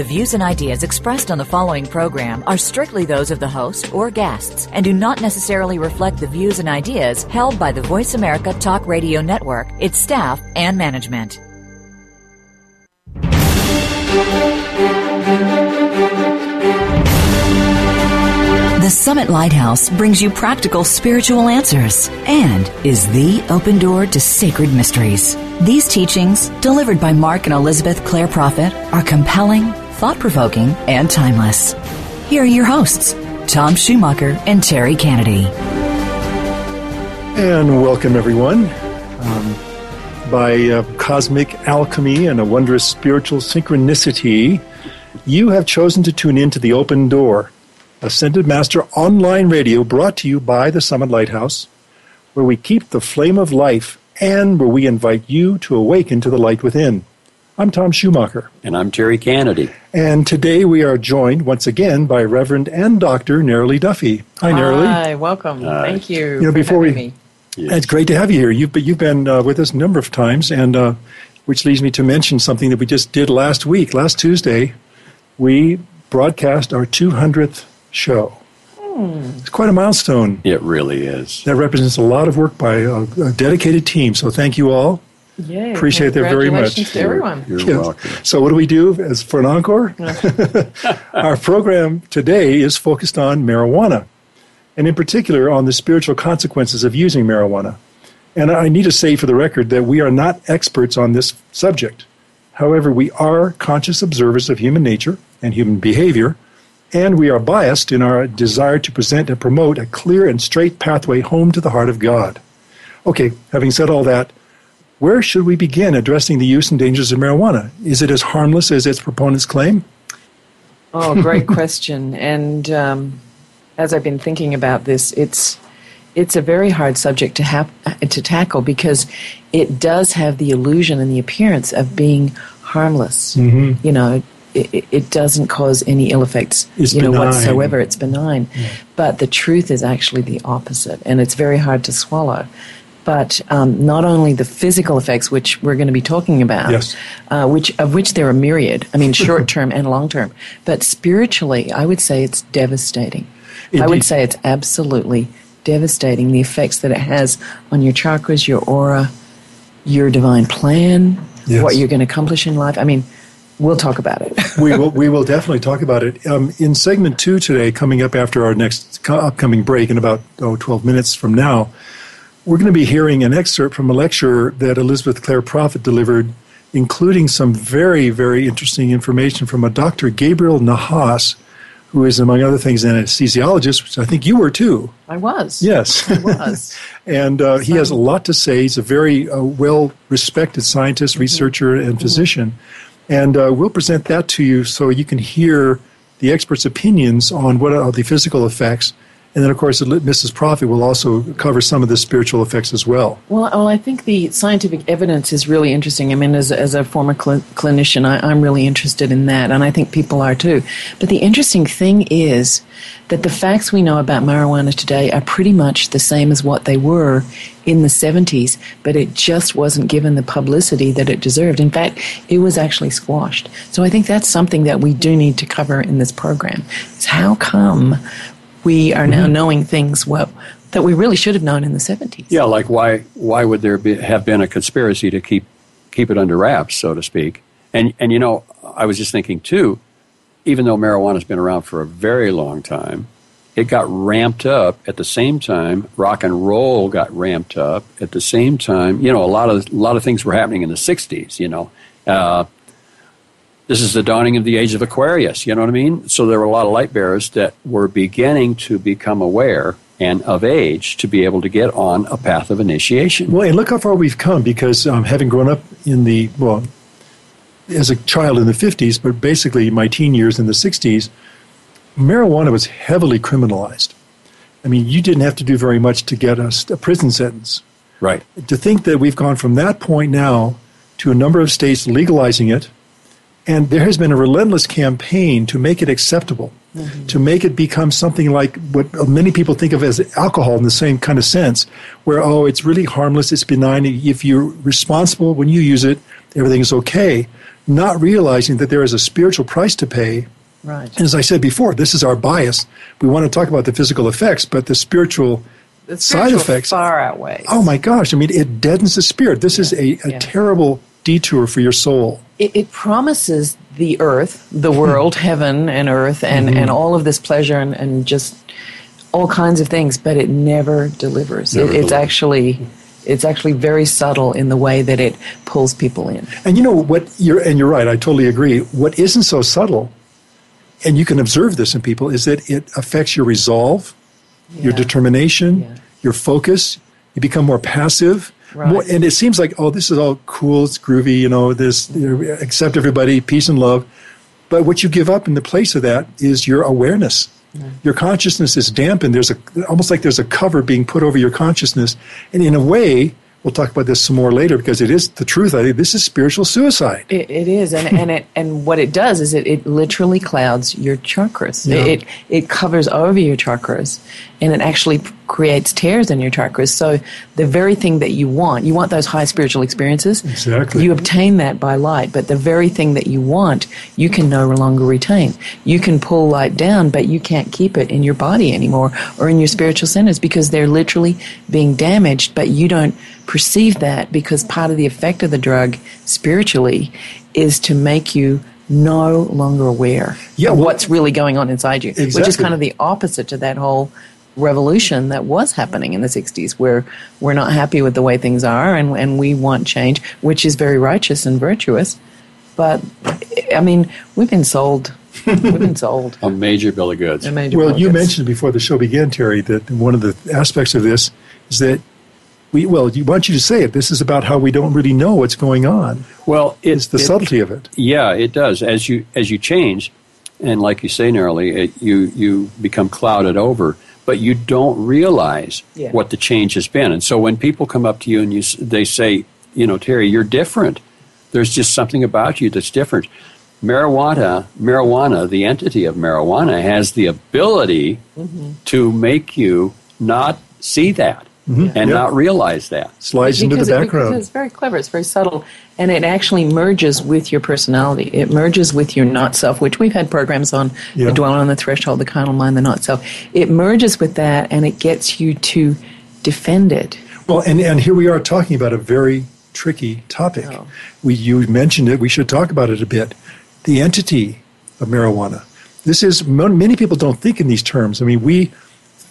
The views and ideas expressed on the following program are strictly those of the host or guests and do not necessarily reflect the views and ideas held by the Voice America Talk Radio Network, its staff, and management. The Summit Lighthouse brings you practical spiritual answers and is the open door to sacred mysteries. These teachings, delivered by Mark and Elizabeth Clare Prophet, are compelling, thought provoking, and timeless. Here are your hosts, Tom Schumacher and Terry Kennedy. And welcome, everyone. Um, by uh, cosmic alchemy and a wondrous spiritual synchronicity, you have chosen to tune in to the open door Ascended Master online radio brought to you by the Summit Lighthouse, where we keep the flame of life and where we invite you to awaken to the light within. I'm Tom Schumacher. And I'm Terry Kennedy. And today we are joined once again by Reverend and Dr. Neroli Duffy. Hi, Neroli. Hi, welcome. Hi. Thank you. You know, before we, me. It's great to have you here. You've, you've been uh, with us a number of times, and uh, which leads me to mention something that we just did last week, last Tuesday. We broadcast our 200th show. Hmm. It's quite a milestone. It really is. That represents a lot of work by a, a dedicated team. So thank you all. Yay. Appreciate that very much. Congratulations to everyone. You're Yes. welcome. So what do we do as for an encore? Our program today is focused on marijuana, and in particular on the spiritual consequences of using marijuana. And I need to say for the record that we are not experts on this subject. However, we are conscious observers of human nature and human behavior, and we are biased in our desire to present and promote a clear and straight pathway home to the heart of God. Okay, having said all that, where should we begin addressing the use and dangers of marijuana? Is it as harmless as its proponents claim? Oh, great question. And um, as I've been thinking about this, it's it's a very hard subject to have to tackle because it does have the illusion and the appearance of being harmless. Mm-hmm. You know, it, it doesn't cause any ill effects, It's you know, benign. whatsoever. It's benign. But the truth is actually the opposite, and it's very hard to swallow. But um, not only the physical effects, which we're going to be talking about, Yes. uh, which of which there are myriad. I mean, short term and long term. But spiritually, I would say it's devastating. I would say it's absolutely devastating. The effects that it has on your chakras, your aura, your divine plan, Yes. what you're going to accomplish in life. I mean, we'll talk about it. we will we will definitely talk about it um, in segment two today. Coming up after our next co- upcoming break in about oh, 12 minutes from now, we're going to be hearing an excerpt from a lecture that Elizabeth Clare Prophet delivered, including some very very interesting information from a Dr. Gabriel Nahas, who is among other things an anesthesiologist, which I think you were too. I was. Yes. I was. and uh, he has a lot to say. He's a very uh, well respected scientist, researcher, and physician. And uh, we'll present that to you so you can hear the experts' opinions on what are the physical effects. And then, of course, Mrs. Prophet will also cover some of the spiritual effects as well. Well, well, I think the scientific evidence is really interesting. I mean, as, as a former cl- clinician, I, I'm really interested in that, and I think people are too. But the interesting thing is that the facts we know about marijuana today are pretty much the same as what they were in the 70s, but it just wasn't given the publicity that it deserved. In fact, it was actually squashed. So I think that's something that we do need to cover in this program. Is how come we are now knowing things well that we really should have known in the 70s? Yeah, like why why would there be, have been a conspiracy to keep keep it under wraps, so to speak? And and you know, I was just thinking too, even though marijuana's been around for a very long time, it got ramped up at the same time. Rock and roll got ramped up at the same time. You know, a lot of a lot of things were happening in the '60s. You know, uh, this is the dawning of the age of Aquarius. You know what I mean? So there were a lot of light bearers that were beginning to become aware and of age to be able to get on a path of initiation. Well, and look how far we've come because um, having grown up in the, well, as a child in the 50s, but basically my teen years in the 60s, marijuana was heavily criminalized. I mean, you didn't have to do very much to get a, a prison sentence. Right. To think that we've gone from that point now to a number of states legalizing it. And there has been a relentless campaign to make it acceptable, mm-hmm. to make it become something like what many people think of as alcohol in the same kind of sense, where, oh, it's really harmless, it's benign. If you're responsible when you use it, everything is okay. Not realizing that there is a spiritual price to pay. Right. And as I said before, this is our bias. We want to talk about the physical effects, but the spiritual the side effects far outweigh. Oh my gosh! I mean, it deadens the spirit. This yeah. is a, a yeah. terrible detour for your soul. It, it, promises the earth, the world, heaven and earth, and, mm-hmm. and all of this pleasure and, and just all kinds of things, but it never delivers. Never it, it's delivers. actually it's actually very subtle in the way that it pulls people in. And you know what? You're and you're right. I totally agree. What isn't so subtle, and you can observe this in people, is that it affects your resolve, yeah. your determination, yeah. your focus. You become more passive. Right. More, and it seems like, oh, this is all cool, it's groovy, you know, this, you know, accept everybody, peace and love. But what you give up in the place of that is your awareness. Yeah. Your consciousness is dampened. There's a almost like there's a cover being put over your consciousness, and in a way, we'll talk about this some more later because it is the truth. I think this is spiritual suicide. it, it is, and and it and what it does is it, it literally clouds your chakras. Yeah. It it covers over your chakras, and it actually creates tears in your chakras. So the very thing that you want, you want those high spiritual experiences. Exactly. You obtain that by light, but the very thing that you want, you can no longer retain. You can pull light down, but you can't keep it in your body anymore or in your spiritual centers because they're literally being damaged, but you don't perceive that because part of the effect of the drug spiritually is to make you no longer aware yeah, of well, what's really going on inside you, exactly. which is kind of the opposite to that whole revolution that was happening in the 60s where we're not happy with the way things are and, and we want change, which is very righteous and virtuous. But, I mean, we've been sold. we've been sold. A major bill of goods. well, you goods. mentioned before the show began, Terry, that one of the aspects of this is that we, well, you want you to say it. This is about how we don't really know what's going on. Well, it's the it, subtlety of it. Yeah, it does. As you as you change, and like you say, Neroli, it, you you become clouded over but you don't realize yeah. what the change has been. And so when people come up to you and you, they say, you know, Terry, you're different. There's just something about you that's different. Marijuana, marijuana, the entity of marijuana has the ability mm-hmm. to make you not see that mm-hmm. and yep. not realize that. Slides into the background. It's very clever. It's very subtle, and it actually merges with your personality. It merges with your not self, which we've had programs on yep. the dwelling on the threshold, the carnal mind, the not self. It merges with that, and it gets you to defend it. Well, and and here we are talking about a very tricky topic. Oh. We you mentioned it. We should talk about it a bit. The entity of marijuana. This is many people don't think in these terms. I mean, we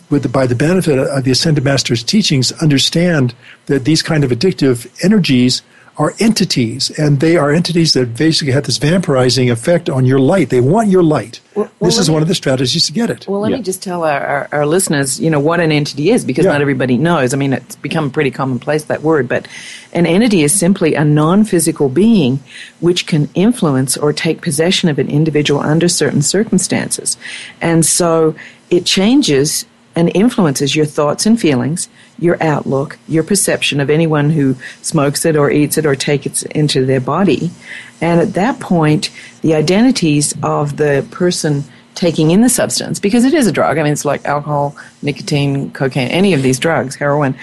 with the, by the benefit of the Ascended Master's teachings, understand that these kind of addictive energies are entities, and they are entities that basically have this vampirizing effect on your light. They want your light. Well, this is me, one of the strategies to get it. Well, let yeah. me just tell our, our, our, listeners, you know, what an entity is, because yeah. not everybody knows. I mean, it's become pretty commonplace, that word, but an entity is simply a non-physical being which can influence or take possession of an individual under certain circumstances. And so it changes and influences your thoughts and feelings, your outlook, your perception of anyone who smokes it or eats it or takes it into their body. And at that point, the identities of the person taking in the substance, because it is a drug, I mean, it's like alcohol, nicotine, cocaine, any of these drugs, heroin,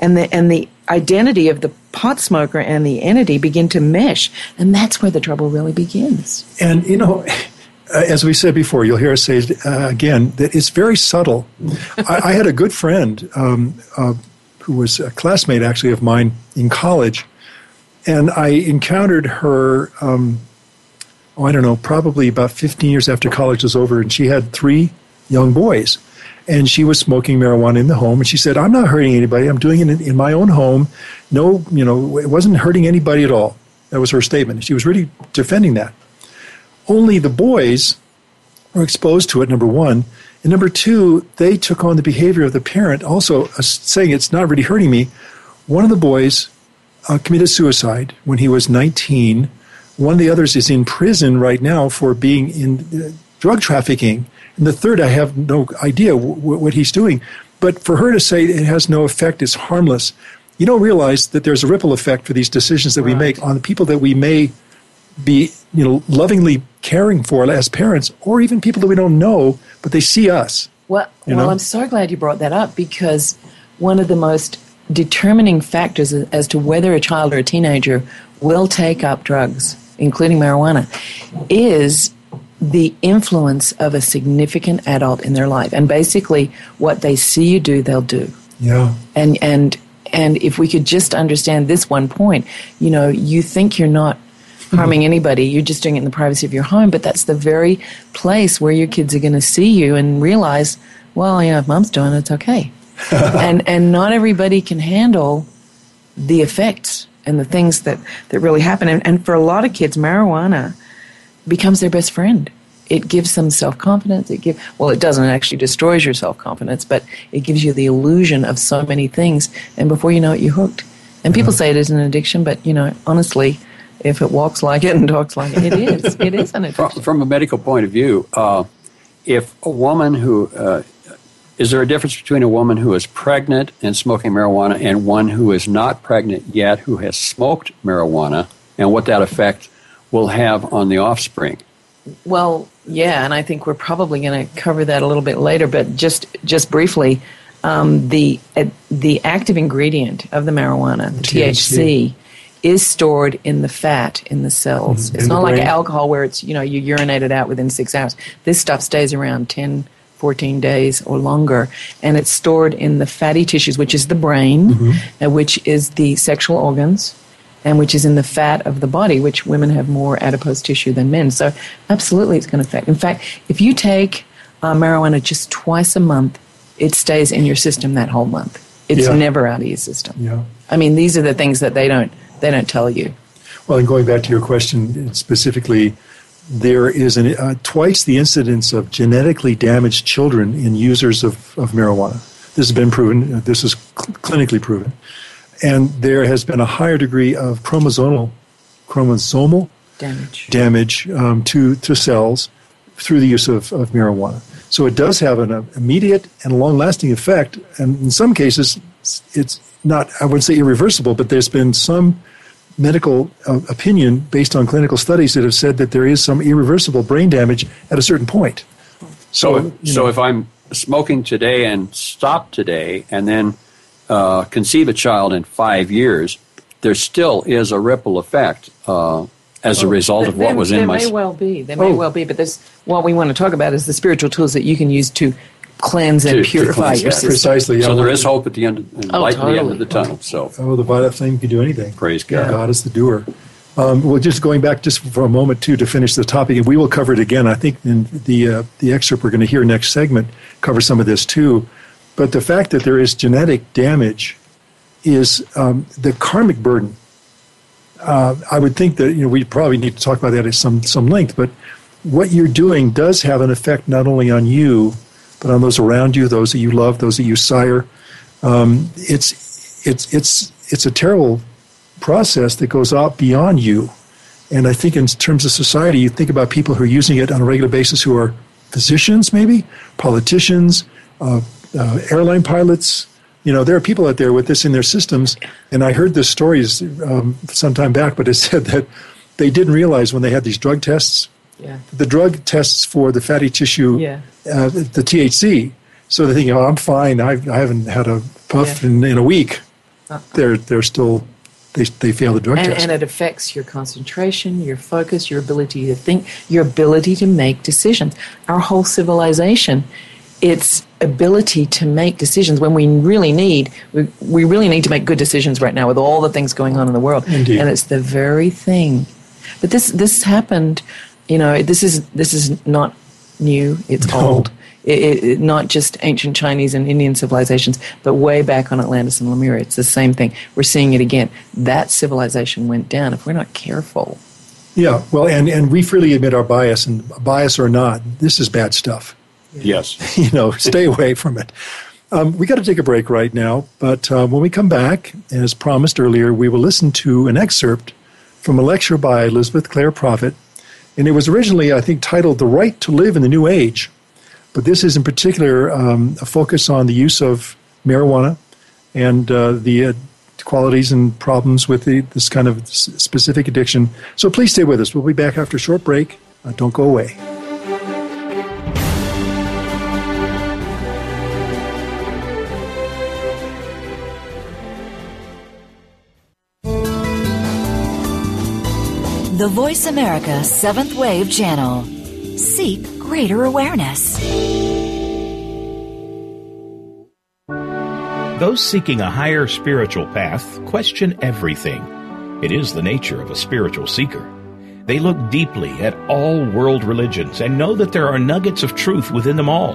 and the, and the identity of the pot smoker and the entity begin to mesh. And that's where the trouble really begins. And, you know, as we said before, you'll hear us say uh, again that it's very subtle. I, I, had a good friend um, uh, who was a classmate actually of mine in college, and I encountered her. Um, oh, I don't know, probably about 15 years after college was over, and she had three young boys. And she was smoking marijuana in the home, and she said, "I'm not hurting anybody. I'm doing it in my own home. No, you know, it wasn't hurting anybody at all." That was her statement. She was really defending that only the boys were exposed to it, number one. And number two, they took on the behavior of the parent, also uh, saying it's not really hurting me. One of the boys uh, committed suicide when he was 19. One of the others is in prison right now for being in uh, drug trafficking. And the third, I have no idea w- what he's doing. But for her to say it has no effect, it's harmless, you don't realize that there's a ripple effect for these decisions that we make on the people that we may be, you know, lovingly caring for as parents, or even people that we don't know, but they see us. Well, well, know? I'm so glad you brought that up because one of the most determining factors as- as to whether a child or a teenager will take up drugs, including marijuana, is the influence of a significant adult in their life. And basically, what they see you do, they'll do. Yeah. And and and if we could just understand this one point, you know, you think you're not harming anybody, you're just doing it in the privacy of your home, but that's the very place where your kids are going to see you and realize, well, you know, if mom's doing it, it's okay. and and not everybody can handle the effects and the things that that really happen. And, and for a lot of kids, marijuana becomes their best friend. It gives them self confidence. It give well, it doesn't it actually destroys your self confidence, but it gives you the illusion of so many things, and before you know it, you're hooked. And people say it is an addiction, but you know, honestly, if it walks like it and talks like it, it is. It is an From, addiction. from a medical point of view, uh, if a woman who uh, is there a difference between a woman who is pregnant and smoking marijuana and one who is not pregnant yet who has smoked marijuana, and what that effect will have on the offspring? Well, yeah, and I think we're probably going to cover that a little bit later. But just just briefly, um, the uh, the active ingredient of the marijuana, the THC, is stored in the fat in the cells. Mhm. It's In not like alcohol where it's you know you urinate it out within six hours. This stuff stays around 10, 14 days or longer, and it's stored in the fatty tissues, which is the brain, uh, which is the sexual organs and which is in the fat of the body, which women have more adipose tissue than men. So, absolutely, it's going to affect. In fact, if you take uh, marijuana just twice a month, it stays in your system that whole month. It's Yeah. never out of your system. Yeah. I mean, these are the things that they don't they don't tell you. Well, and going back to your question specifically, there is an, uh, twice the incidence of genetically damaged children in users of, of marijuana. This has been proven. uh, This is cl- clinically proven, and there has been a higher degree of chromosomal chromosomal Damage. damage um, to to cells through the use of, of marijuana. So it does have an uh, immediate and long-lasting effect, and in some cases, it's not I would say irreversible, but there's been some medical uh, opinion based on clinical studies that have said that there is some irreversible brain damage at a certain point. So, you so know. if I'm smoking today and stop today, and then uh, conceive a child in five years, there still is a ripple effect uh, as a result of There- what was there in my. may well be. There may Oh. well be, but there's what we want to talk about is the spiritual tools that you can use to cleanse and To- to purify cleanse, your yeah. system. Precisely. so yeah. there is hope at the end, and Oh, light at the end of the tunnel. So Oh, the violet flame can do anything. praise God. God is the doer. Um, well, just going back just for a moment too to finish the topic, and we will cover it again. I think in the uh, the excerpt we're going to hear next segment cover some of this too. But the fact that there is genetic damage is um, the karmic burden. Uh, I would think that you know we probably need to talk about that at some some length. But what you're doing does have an effect not only on you, but on those around you, those that you love, those that you sire. Um, it's it's it's it's a terrible process that goes out beyond you. And I think in terms of society, you think about people who are using it on a regular basis who are physicians, maybe, politicians, uh, uh, airline pilots. You know, there are people out there with this in their systems. And I heard this stories um, some time back, but it said that they didn't realize when they had these drug tests, Yeah. the drug tests for the fatty tissue, Yeah. uh, the THC. So they're thinking, oh, I'm fine. I, I haven't had a puff Yeah. in, in a week. They're, they're still, they, they fail the drug and, test. and it affects your concentration, your focus, your ability to think, your ability to make decisions. Our whole civilization, its ability to make decisions when we really need, we, we really need to make good decisions right now with all the things going on in the world. Indeed. And it's the very thing. But this this happened, you know. This is this is not new. It's No. old. It, it, it- not just ancient Chinese and Indian civilizations, but way back on Atlantis and Lemuria. It's the same thing. We're seeing it again. That civilization went down. If we're not careful, Yeah, well, and, and we freely admit our bias, and bias or not, this is bad stuff. Yes. you know, stay away from it. Um, we got to take a break right now, but uh, when we come back, as promised earlier, we will listen to an excerpt from a lecture by Elizabeth Clare Prophet, and it was originally, I think, titled "The Right to Live in the New Age," but this is in particular um, a focus on the use of marijuana and uh, the uh, qualities and problems with the, this kind of specific addiction. So please stay with us. We'll be back after a short break. Uh, don't go away. The Voice America Seventh Wave Channel. Seek greater awareness. Those seeking a higher spiritual path question everything. It is the nature of a spiritual seeker. They look deeply at all world religions and know that there are nuggets of truth within them all.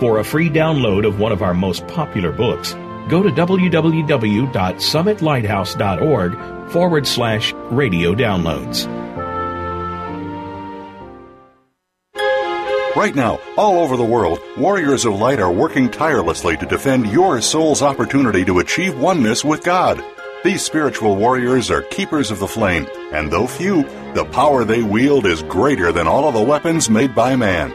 For a free download of one of our most popular books, go to www.summitlighthouse.org forward slash radio downloads. Right now, all over the world, warriors of light are working tirelessly to defend your soul's opportunity to achieve oneness with God. These spiritual warriors are keepers of the flame, and though few, the power they wield is greater than all of the weapons made by man.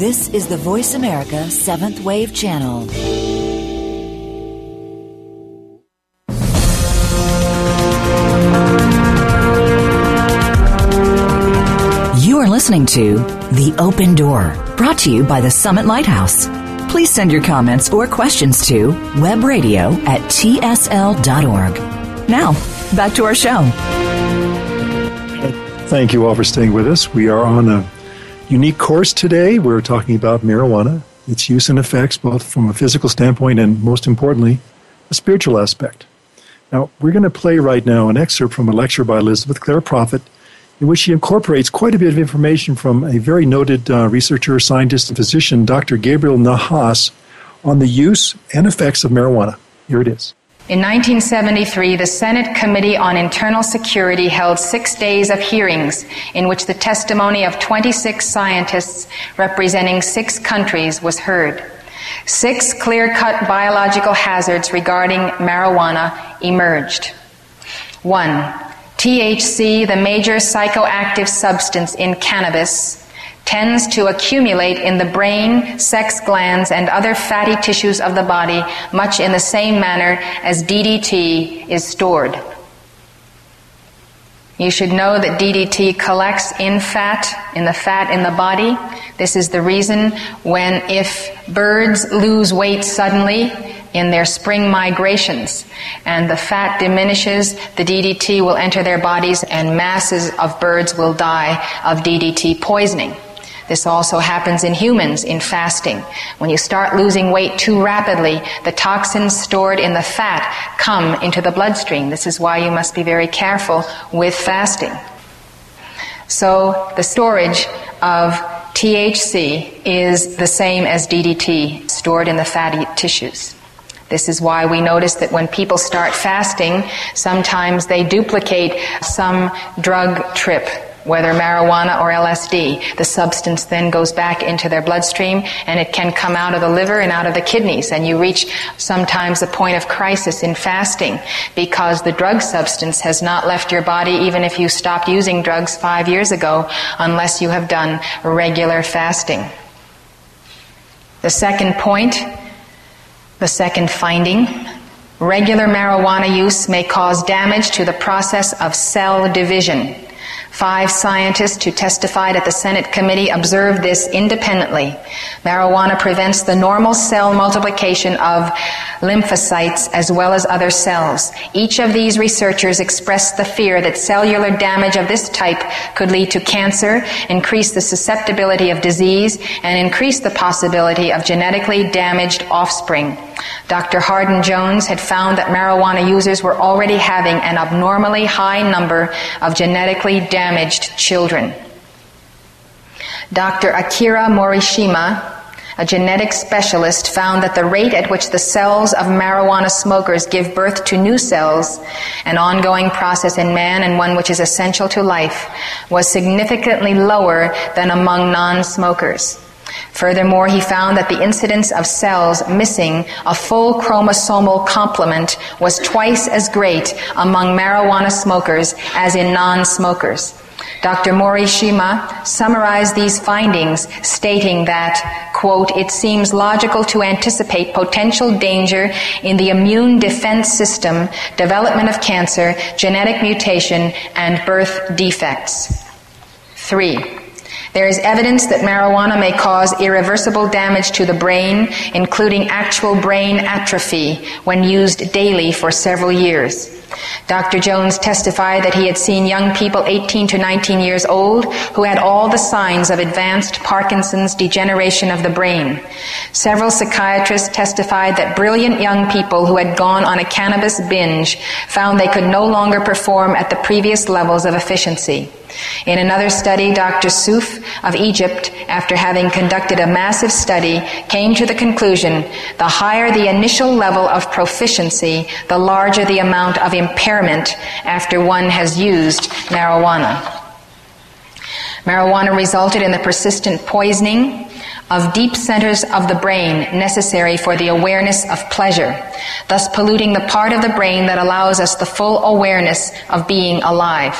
This is the Voice America Seventh Wave Channel. You are listening to The Open Door, brought to you by the Summit Lighthouse. Please send your comments or questions to webradio at tsl.org. Now, back to our show. Thank you all for staying with us. We are on a unique course today. We're talking about marijuana, its use and effects, both from a physical standpoint and, most importantly, a spiritual aspect. Now, we're going to play right now an excerpt from a lecture by Elizabeth Clare Prophet, in which she incorporates quite a bit of information from a very noted uh, researcher, scientist, and physician, Dr. Gabriel Nahas, on the use and effects of marijuana. Here it is. In 1973, the Senate Committee on Internal Security held six days of hearings in which the testimony of 26 scientists representing six countries was heard. Six clear cut biological hazards regarding marijuana emerged. One, THC, the major psychoactive substance in cannabis, tends to accumulate in the brain, sex glands, and other fatty tissues of the body much in the same manner as DDT is stored. You should know that DDT collects in fat, in the fat in the body. This is the reason when if birds lose weight suddenly in their spring migrations and the fat diminishes, the DDT will enter their bodies and masses of birds will die of DDT poisoning. This also happens in humans in fasting. When you start losing weight too rapidly, the toxins stored in the fat come into the bloodstream. This is why you must be very careful with fasting. So the storage of THC is the same as DDT stored in the fatty tissues. This is why we notice that when people start fasting, sometimes they duplicate some drug trip whether marijuana or LSD. The substance then goes back into their bloodstream and it can come out of the liver and out of the kidneys. And you reach sometimes a point of crisis in fasting because the drug substance has not left your body even if you stopped using drugs five years ago unless you have done regular fasting. The second point, the second finding, regular marijuana use may cause damage to the process of cell division. Five scientists who testified at the Senate committee observed this independently. Marijuana prevents the normal cell multiplication of lymphocytes as well as other cells. Each of these researchers expressed the fear that cellular damage of this type could lead to cancer, increase the susceptibility of disease, and increase the possibility of genetically damaged offspring. Dr. Hardin Jones had found that marijuana users were already having an abnormally high number of genetically damaged children. Dr. Akira Morishima, a genetic specialist, found that the rate at which the cells of marijuana smokers give birth to new cells, an ongoing process in man and one which is essential to life, was significantly lower than among non-smokers. Furthermore, he found that the incidence of cells missing a full chromosomal complement was twice as great among marijuana smokers as in non-smokers. Dr. Morishima summarized these findings stating that, quote, it seems logical to anticipate potential danger in the immune defense system, development of cancer, genetic mutation, and birth defects. Three, there is evidence that marijuana may cause irreversible damage to the brain, including actual brain atrophy, when used daily for several years. Dr. Jones testified that he had seen young people 18 to 19 years old who had all the signs of advanced Parkinson's degeneration of the brain. Several psychiatrists testified that brilliant young people who had gone on a cannabis binge found they could no longer perform at the previous levels of efficiency. In another study, Dr. Soueif of Egypt, after having conducted a massive study, came to the conclusion the higher the initial level of proficiency, the larger the amount of impairment after one has used marijuana. Marijuana resulted in the persistent poisoning of deep centers of the brain necessary for the awareness of pleasure, thus polluting the part of the brain that allows us the full awareness of being alive.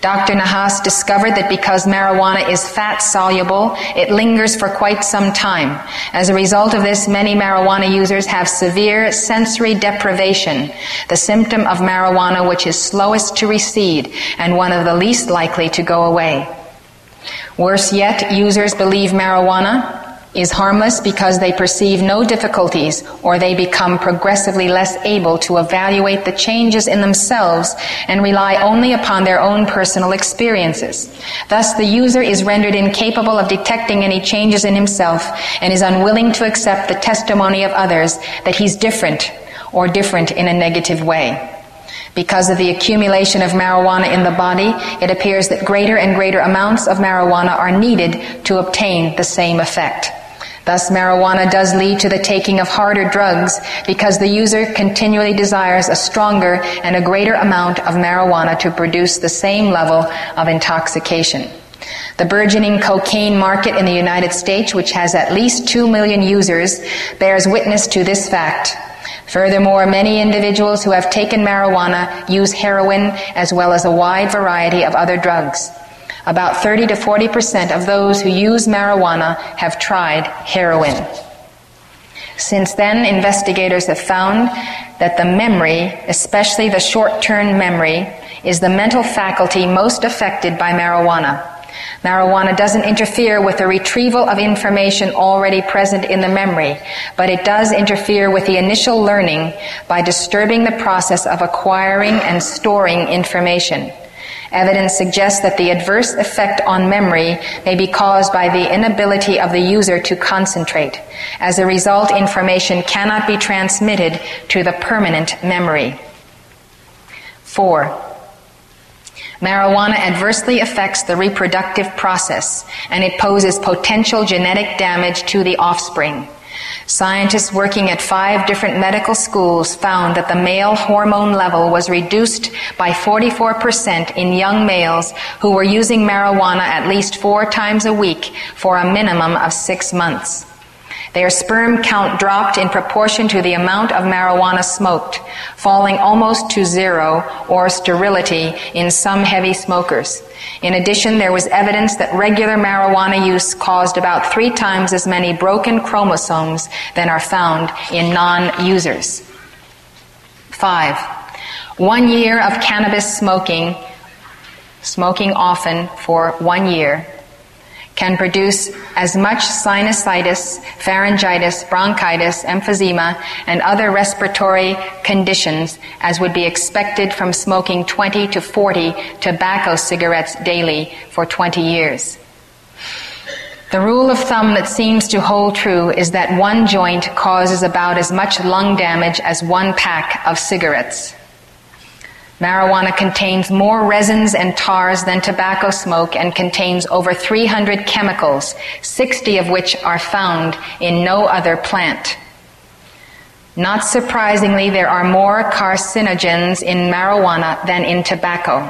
Dr. Nahas discovered that because marijuana is fat soluble, it lingers for quite some time. As a result of this, many marijuana users have severe sensory deprivation, the symptom of marijuana which is slowest to recede and one of the least likely to go away. Worse yet, users believe marijuana is harmless because they perceive no difficulties or they become progressively less able to evaluate the changes in themselves and rely only upon their own personal experiences. Thus, the user is rendered incapable of detecting any changes in himself and is unwilling to accept the testimony of others that he's different or different in a negative way. Because of the accumulation of marijuana in the body, it appears that greater and greater amounts of marijuana are needed to obtain the same effect. Thus, marijuana does lead to the taking of harder drugs because the user continually desires a stronger and a greater amount of marijuana to produce the same level of intoxication. The burgeoning cocaine market in the United States, which has at least 2 million users, bears witness to this fact. Furthermore, many individuals who have taken marijuana use heroin as well as a wide variety of other drugs. About 30 to 40 percent of those who use marijuana have tried heroin. Since then, investigators have found that the memory, especially the short term memory, is the mental faculty most affected by marijuana. Marijuana doesn't interfere with the retrieval of information already present in the memory, but it does interfere with the initial learning by disturbing the process of acquiring and storing information. Evidence suggests that the adverse effect on memory may be caused by the inability of the user to concentrate. As a result, information cannot be transmitted to the permanent memory. Four, Marijuana adversely affects the reproductive process and it poses potential genetic damage to the offspring. Scientists working at five different medical schools found that the male hormone level was reduced by 44% in young males who were using marijuana at least four times a week for a minimum of six months. Their sperm count dropped in proportion to the amount of marijuana smoked, falling almost to zero or sterility in some heavy smokers. In addition, there was evidence that regular marijuana use caused about three times as many broken chromosomes than are found in non-users. Five, one year of cannabis smoking, smoking often for one year, can produce as much sinusitis, pharyngitis, bronchitis, emphysema, and other respiratory conditions as would be expected from smoking 20 to 40 tobacco cigarettes daily for 20 years. The rule of thumb that seems to hold true is that one joint causes about as much lung damage as one pack of cigarettes. Marijuana contains more resins and tars than tobacco smoke and contains over 300 chemicals, 60 of which are found in no other plant. Not surprisingly, there are more carcinogens in marijuana than in tobacco.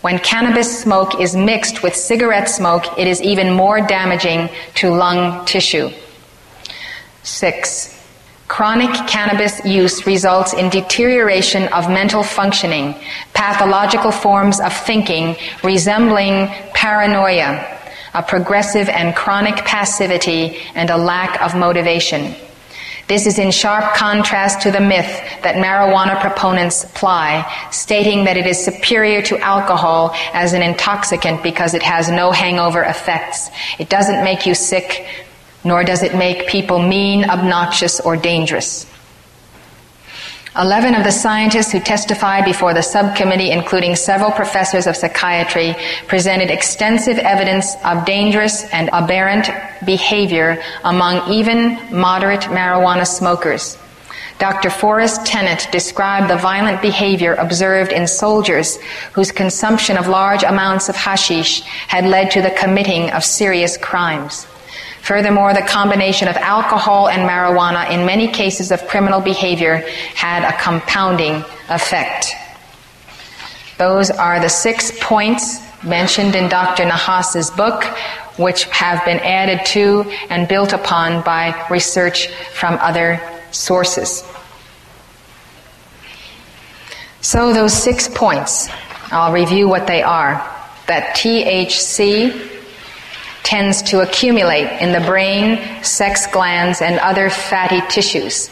When cannabis smoke is mixed with cigarette smoke, it is even more damaging to lung tissue. Six, Chronic cannabis use results in deterioration of mental functioning, pathological forms of thinking resembling paranoia, a progressive and chronic passivity, and a lack of motivation. This is in sharp contrast to the myth that marijuana proponents apply, stating that it is superior to alcohol as an intoxicant because it has no hangover effects. It doesn't make you sick, nor does it make people mean, obnoxious, or dangerous. Eleven of the scientists who testified before the subcommittee, including several professors of psychiatry, presented extensive evidence of dangerous and aberrant behavior among even moderate marijuana smokers. Dr. Forrest Tennant described the violent behavior observed in soldiers whose consumption of large amounts of hashish had led to the committing of serious crimes. Furthermore, the combination of alcohol and marijuana in many cases of criminal behavior had a compounding effect. Those are the six points mentioned in Dr. Nahas's book, which have been added to and built upon by research from other sources. So, those six points, I'll review what they are. That THC tends to accumulate in the brain, sex glands, and other fatty tissues.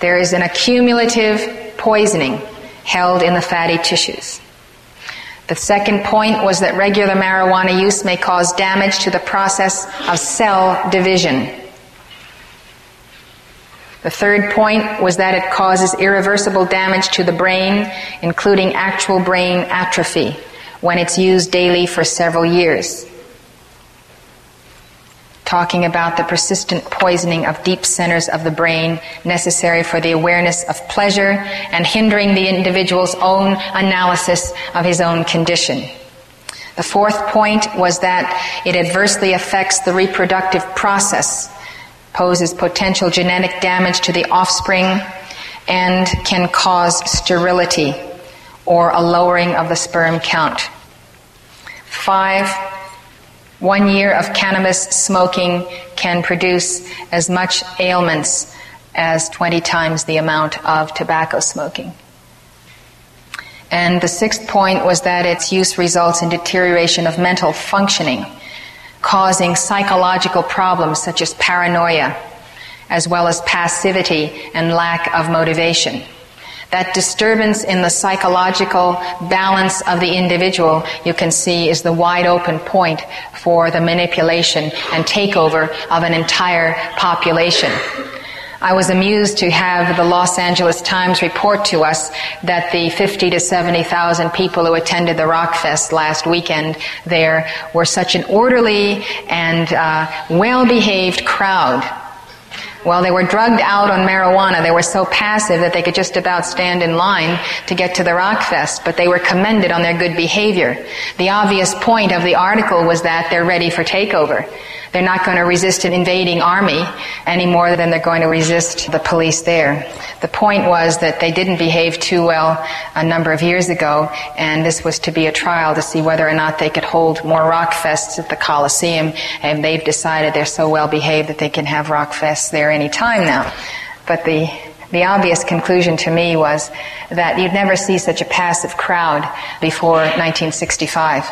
There is an accumulative poisoning held in the fatty tissues. The second point was that regular marijuana use may cause damage to the process of cell division. The third point was that it causes irreversible damage to the brain, including actual brain atrophy, when it's used daily for several years talking about the persistent poisoning of deep centers of the brain necessary for the awareness of pleasure and hindering the individual's own analysis of his own condition. The fourth point was that it adversely affects the reproductive process, poses potential genetic damage to the offspring, and can cause sterility or a lowering of the sperm count. Five, one year of cannabis smoking can produce as much ailments as 20 times the amount of tobacco smoking. And the sixth point was that its use results in deterioration of mental functioning, causing psychological problems such as paranoia, as well as passivity and lack of motivation. That disturbance in the psychological balance of the individual, you can see, is the wide open point for the manipulation and takeover of an entire population. I was amused to have the Los Angeles Times report to us that the 50 to 70,000 people who attended the Rockfest last weekend there were such an orderly and uh, well-behaved crowd well, they were drugged out on marijuana. They were so passive that they could just about stand in line to get to the Rockfest, but they were commended on their good behavior. The obvious point of the article was that they're ready for takeover. They're not going to resist an invading army any more than they're going to resist the police there. The point was that they didn't behave too well a number of years ago, and this was to be a trial to see whether or not they could hold more rock fests at the Coliseum, and they've decided they're so well behaved that they can have rock fests there any time now. But the the obvious conclusion to me was that you'd never see such a passive crowd before 1965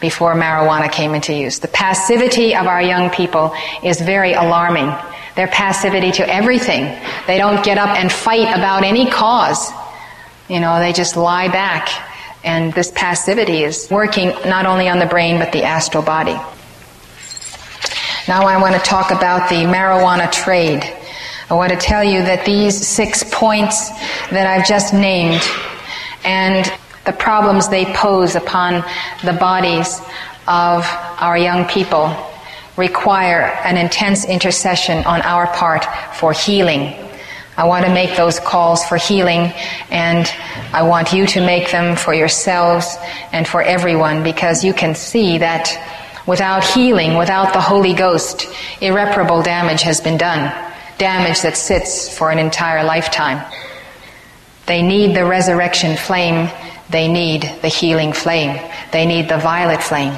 before marijuana came into use. The passivity of our young people is very alarming. Their passivity to everything. They don't get up and fight about any cause. You know, they just lie back. And this passivity is working not only on the brain but the astral body. Now I want to talk about the marijuana trade. I want to tell you that these six points that I've just named and the problems they pose upon the bodies of our young people require an intense intercession on our part for healing. I want to make those calls for healing, and I want you to make them for yourselves and for everyone because you can see that without healing, without the Holy Ghost, irreparable damage has been done. Damage that sits for an entire lifetime. They need the resurrection flame they need the healing flame. They need the violet flame.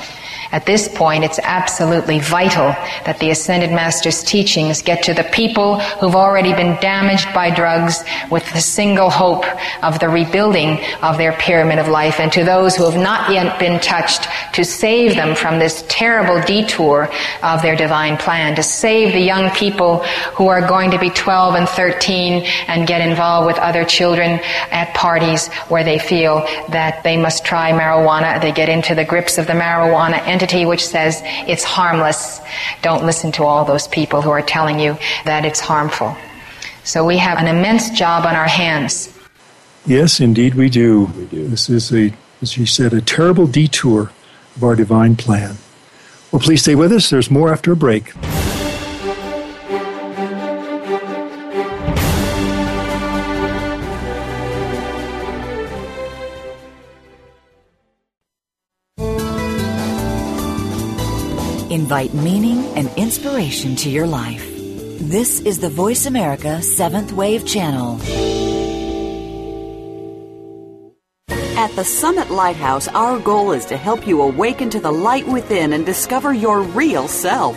At this point, it's absolutely vital that the Ascended Master's teachings get to the people who've already been damaged by drugs with the single hope of the rebuilding of their pyramid of life, and to those who have not yet been touched to save them from this terrible detour of their divine plan, to save the young people who are going to be 12 and 13 and get involved with other children at parties where they feel that they must try marijuana. They get into the grips of the marijuana which says it's harmless. Don't listen to all those people who are telling you that it's harmful. So we have an immense job on our hands. Yes, indeed we do. We do. This is a, as you said, a terrible detour of our divine plan. Well, please stay with us. There's more after a break. Invite meaning and inspiration to your life. This is the Voice America Seventh Wave Channel. At the Summit Lighthouse, our goal is to help you awaken to the light within and discover your real self.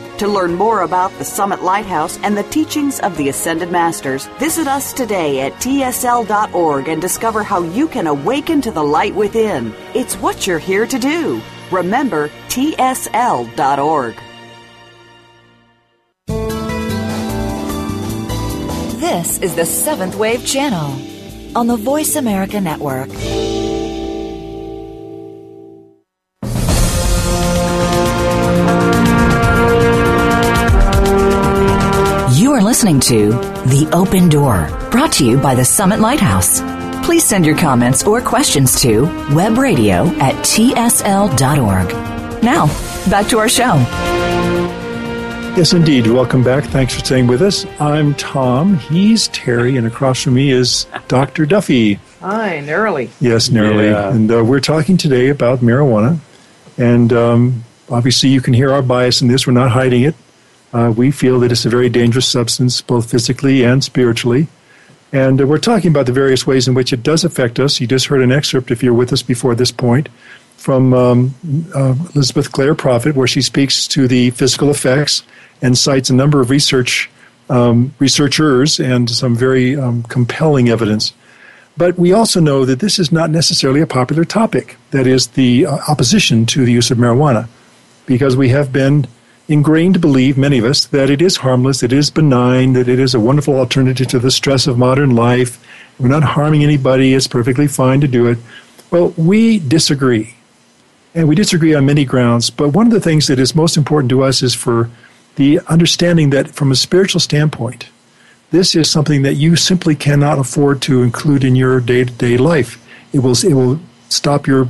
To learn more about the Summit Lighthouse and the teachings of the Ascended Masters, visit us today at tsl.org and discover how you can awaken to the light within. It's what you're here to do. Remember, tsl.org. This is the Seventh Wave Channel on the Voice America Network. Listening to The Open Door, brought to you by the Summit Lighthouse. Please send your comments or questions to webradio at tsl.org. Now, back to our show. Yes, indeed. Welcome back. Thanks for staying with us. I'm Tom. He's Terry, and across from me is Dr. Duffy. Hi, Neroli. Yes, Neroli. Yeah. And uh, we're talking today about marijuana. And um, obviously, you can hear our bias in this. We're not hiding it. Uh, we feel that it's a very dangerous substance, both physically and spiritually. And uh, we're talking about the various ways in which it does affect us. You just heard an excerpt, if you're with us before this point, from um, uh, Elizabeth Clare Prophet, where she speaks to the physical effects and cites a number of research um, researchers and some very um, compelling evidence. But we also know that this is not necessarily a popular topic. That is the uh, opposition to the use of marijuana, because we have been ingrained belief, many of us, that it is harmless, it is benign, that it is a wonderful alternative to the stress of modern life. We're not harming anybody, it's perfectly fine to do it. Well, we disagree. And we disagree on many grounds, but one of the things that is most important to us is for the understanding that from a spiritual standpoint, this is something that you simply cannot afford to include in your day to day life. It will, it will stop your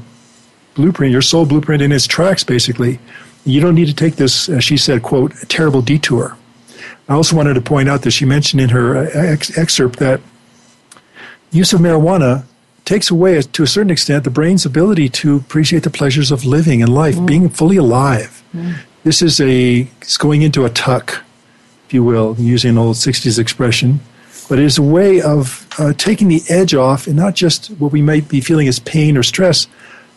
blueprint, your soul blueprint in its tracks, basically. You don't need to take this, as she said, quote, a terrible detour. I also wanted to point out that she mentioned in her uh, ex- excerpt that use of marijuana takes away, to a certain extent, the brain's ability to appreciate the pleasures of living and life, mm. being fully alive. Mm. This is a it's going into a tuck, if you will, using an old '60s expression. But it is a way of uh, taking the edge off, and not just what we might be feeling as pain or stress,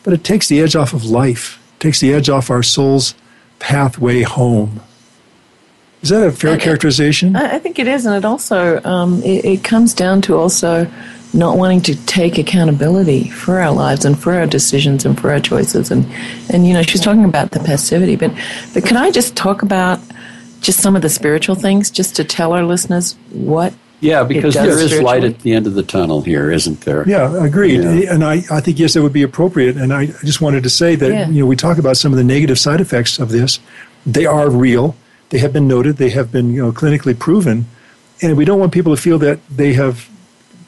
but it takes the edge off of life, takes the edge off our soul's pathway home. Is that a fair characterization? I think it is, and it also um, it, it comes down to also not wanting to take accountability for our lives and for our decisions and for our choices and and you know she's talking about the passivity but but can I just talk about just some of the spiritual things just to tell our listeners what yeah, because there is light at the end of the tunnel here, isn't there? Yeah, agreed. Yeah. And I, I think, yes, that would be appropriate. And I just wanted to say that, yeah. you know, we talk about some of the negative side effects of this. They are real. They have been noted. They have been, you know, clinically proven. And we don't want people to feel that they have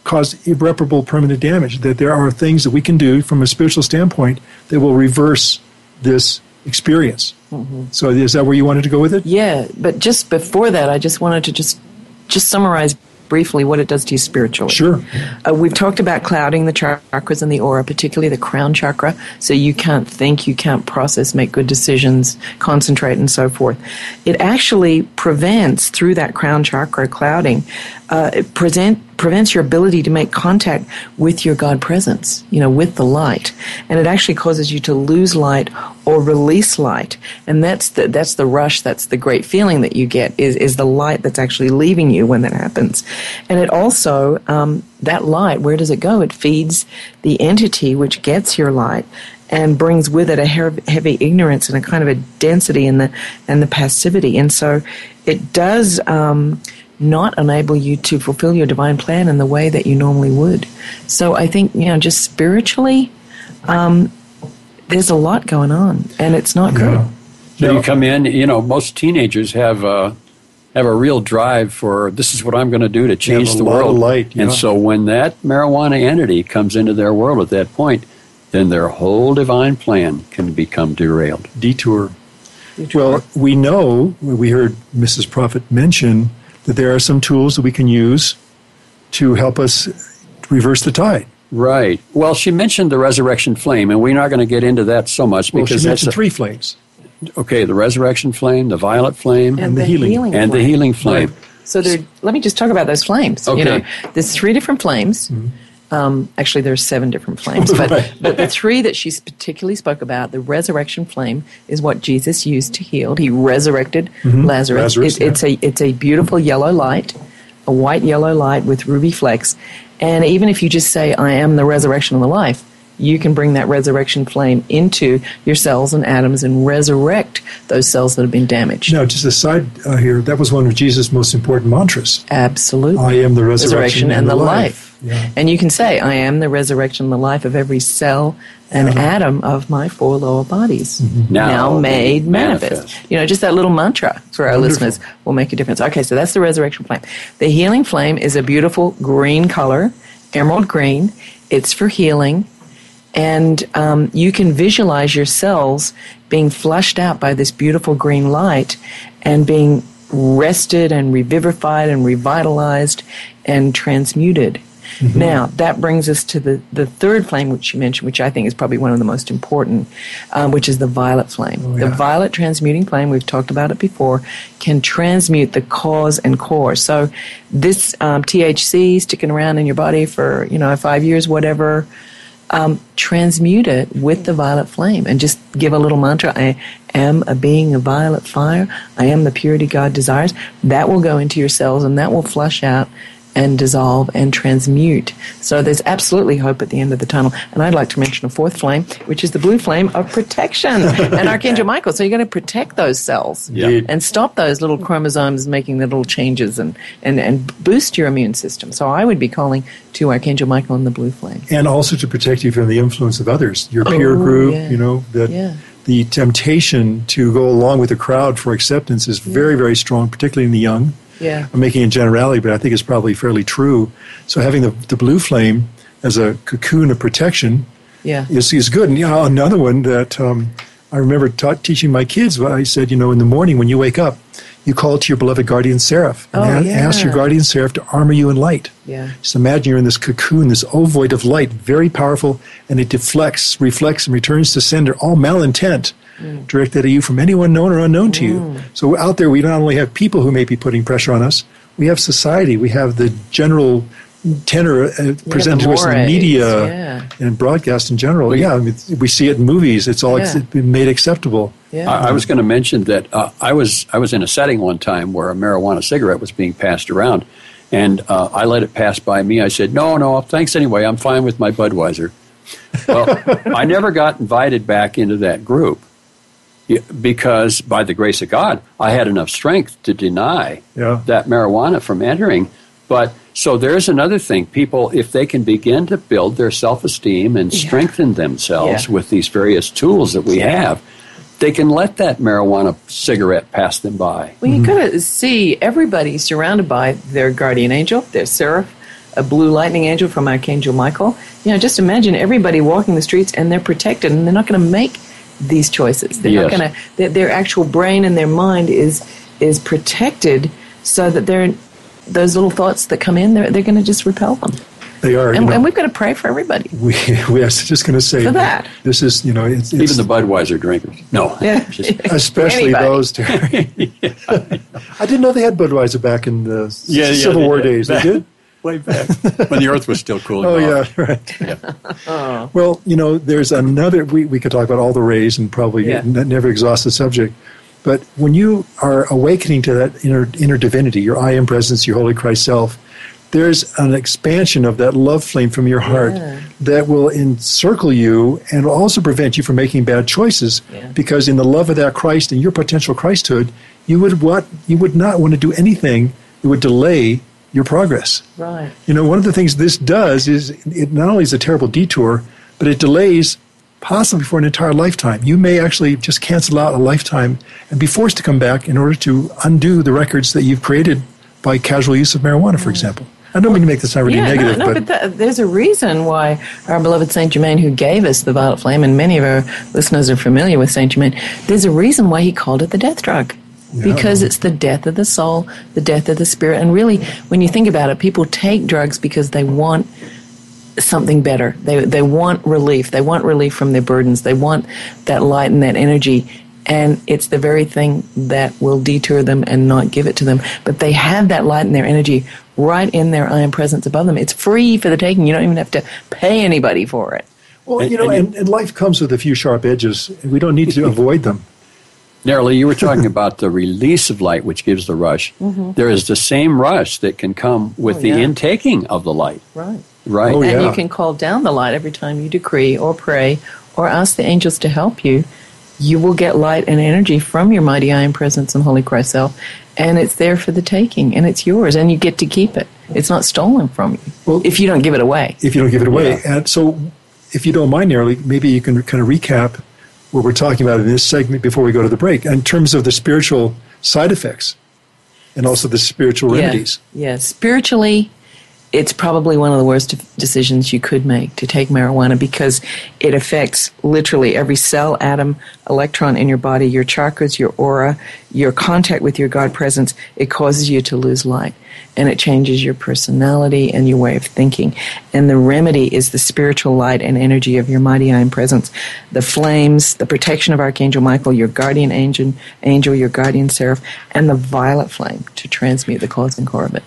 caused irreparable permanent damage. That there are things that we can do from a spiritual standpoint that will reverse this experience. Mm-hmm. So is that where you wanted to go with it? Yeah, but just before that, I just wanted to just just summarize briefly what it does to you spiritually. Sure. Uh, we've talked about clouding the chakras and the aura, particularly the crown chakra, so you can't think, you can't process, make good decisions, concentrate, and so forth. It actually prevents, through that crown chakra clouding, uh, it present, prevents your ability to make contact with your God presence, you know, with the light. And it actually causes you to lose light or release light. And that's the, that's the rush, that's the great feeling that you get, is, is the light that's actually leaving you when that happens. And it also, um, that light, where does it go? It feeds the entity which gets your light and brings with it a heavy ignorance and a kind of a density in the and the passivity. And so it does um, not enable you to fulfill your divine plan in the way that you normally would. So I think, you know, just spiritually, um, there's a lot going on, and it's not good. So you come in, you know, most teenagers have uh, have a real drive for this is what I'm going to do to change the world. Light, yeah. And so when that marijuana entity comes into their world at that point, then their whole divine plan can become derailed. Detour. Detour. Well, we know, we heard Mrs. Prophet mention that there are some tools that we can use to help us reverse the tide. Right. Well, she mentioned the resurrection flame, and we're not going to get into that so much well, because she mentioned a, three flames. Okay, the resurrection flame, the violet flame, and, and the, the, healing, healing and flame. the healing flame. Right. So there, let me just talk about those flames. Okay. You know, there's three different flames. Mm-hmm. Um, actually, there's seven different flames, but, right. but the three that she particularly spoke about, the resurrection flame, is what Jesus used to heal. He resurrected mm-hmm. Lazarus. Lazarus it, yeah. It's a it's a beautiful yellow light, a white yellow light with ruby flecks, and even if you just say, "I am the resurrection and the life," you can bring that resurrection flame into your cells and atoms and resurrect those cells that have been damaged. Now, just a side uh, here, that was one of Jesus' most important mantras. Absolutely. I am the resurrection, resurrection and, and, the life. life. Yeah. And you can say, I am the resurrection and the life of every cell and uh-huh. atom of my four lower bodies, mm-hmm. now, now, made manifest. manifest. You know, just that little mantra for our Wonderful. listeners will make a difference. Okay, so that's the resurrection flame. The healing flame is a beautiful green color, emerald green. It's for healing. And um, you can visualize your cells being flushed out by this beautiful green light and being rested and revivified and revitalized and transmuted. Mm-hmm. Now, that brings us to the, the third flame, which you mentioned, which I think is probably one of the most important, um, which is the violet flame. Oh, yeah. The violet transmuting flame, we've talked about it before, can transmute the cause and core. So, this um, THC sticking around in your body for, you know, five years, whatever, um, transmute it with the violet flame and just give a little mantra I am a being of violet fire. I am the purity God desires. That will go into your cells and that will flush out and dissolve and transmute. So there's absolutely hope at the end of the tunnel. And I'd like to mention a fourth flame, which is the blue flame of protection and Archangel Michael. So you're going to protect those cells Yeah. and stop those little chromosomes making the little changes and, and, and boost your immune system. So I would be calling to Archangel Michael and the blue flame. and also to protect you from the influence of others, your peer Oh, group. yeah. You know that Yeah. the temptation to go along with the crowd for acceptance is very, very strong, particularly in the young. Yeah. I'm making a generality, but I think it's probably fairly true. So having the, the blue flame as a cocoon of protection Yeah. is, is good. And you know, another one that um, I remember taught, teaching my kids, I said, you know, in the morning when you wake up, you call to your beloved guardian seraph and Oh, a- ask your guardian seraph to armor you in light. Yeah. Just imagine you're in this cocoon, this ovoid of light, very powerful, and it deflects, reflects, and returns to sender all malintent mm. directed at you from anyone known or unknown to you. Mm. So out there, we not only have people who may be putting pressure on us, we have society, we have the general tenor uh, presented to us in the media yeah. and broadcast in general. yeah, I mean, we see it in movies. It's all Yeah. it's been made acceptable. Yeah. I, I was going to mention that uh, I was I was in a setting one time where a marijuana cigarette was being passed around, and uh, I let it pass by me. I said, "No, no, thanks anyway. I'm fine with my Budweiser." Well, I never got invited back into that group because, by the grace of God, I had enough strength to deny Yeah. that marijuana from entering. But so there's another thing. People, if they can begin to build their self esteem and strengthen themselves Yeah. with these various tools that we have, they can let that marijuana cigarette pass them by. Well, you mm-hmm. got to see everybody surrounded by their guardian angel, their seraph, a blue lightning angel from Archangel Michael. You know, just imagine everybody walking the streets and they're protected and they're not going to make these choices. They're not going to. Their, their actual brain and their mind is is protected so that they're those little thoughts that come in. They're they're going to just repel them. They are. you And, know, and we've got to pray for everybody. we, we are just going to say For that. this is, you know, it's, it's Even the Budweiser drinkers. No. Yeah. Just- especially Anybody. those. Two. I didn't know they had Budweiser back in the Civil War days. They did. Way back when the earth was still cooling Oh off. yeah, right. Oh. Well, you know, there's another. We, we could talk about all the rays and probably Yeah. n- never exhaust the subject. But when you are awakening to that inner inner divinity, your I am presence, your holy Christ self, there's an expansion of that love flame from your heart Yeah. that will encircle you and will also prevent you from making bad choices. Yeah. Because in the love of that Christ and your potential Christhood, you would what you would not want to do anything that would delay your progress. Right. You know, one of the things this does is it not only is a terrible detour, but it delays possibly for an entire lifetime. You may actually just cancel out a lifetime and be forced to come back in order to undo the records that you've created by casual use of marijuana, for mm. example. I don't mean to make this sound really yeah, negative, no, no, but, but, th- there's a reason why our beloved Saint Germain, who gave us the violet flame, and many of our listeners are familiar with Saint Germain. There's a reason why he called it the death drug, because it's the death of the soul, the death of the spirit, and really, when you think about it, people take drugs because they want something better. They they want relief. They want relief from their burdens. They want that light and that energy. And it's the very thing that will deter them and not give it to them. But they have that light and their energy right in their I am presence above them. It's free for the taking. You don't even have to pay anybody for it. well, And- you know, and- and, and life comes with a few sharp edges, we don't need to avoid them. Neroli, you were talking about the release of light, which gives the rush. Mm-hmm. There is the same rush that can come with Oh, the intaking of the light. Right. Right. Oh, and yeah. you can call down the light every time you decree or pray or ask the angels to help you. You will get light and energy from your mighty I am presence and holy Christ self, and it's there for the taking, and it's yours, and you get to keep it. It's not stolen from you Well- if you don't give it away. if you don't give it away. And so, if you don't mind, Neroli, maybe you can kind of recap what we're talking about in this segment before we go to the break in terms of the spiritual side effects and also the spiritual remedies. Yeah, yeah. spiritually, it's probably one of the worst decisions you could make to take marijuana because it affects literally every cell, atom, electron in your body, your chakras, your aura, your contact with your God presence. It causes you to lose light and it changes your personality and your way of thinking. And the remedy is the spiritual light and energy of your mighty I am presence, the flames, the protection of Archangel Michael, your guardian angel, angel, your guardian seraph, and the violet flame to transmute the cause and core of it.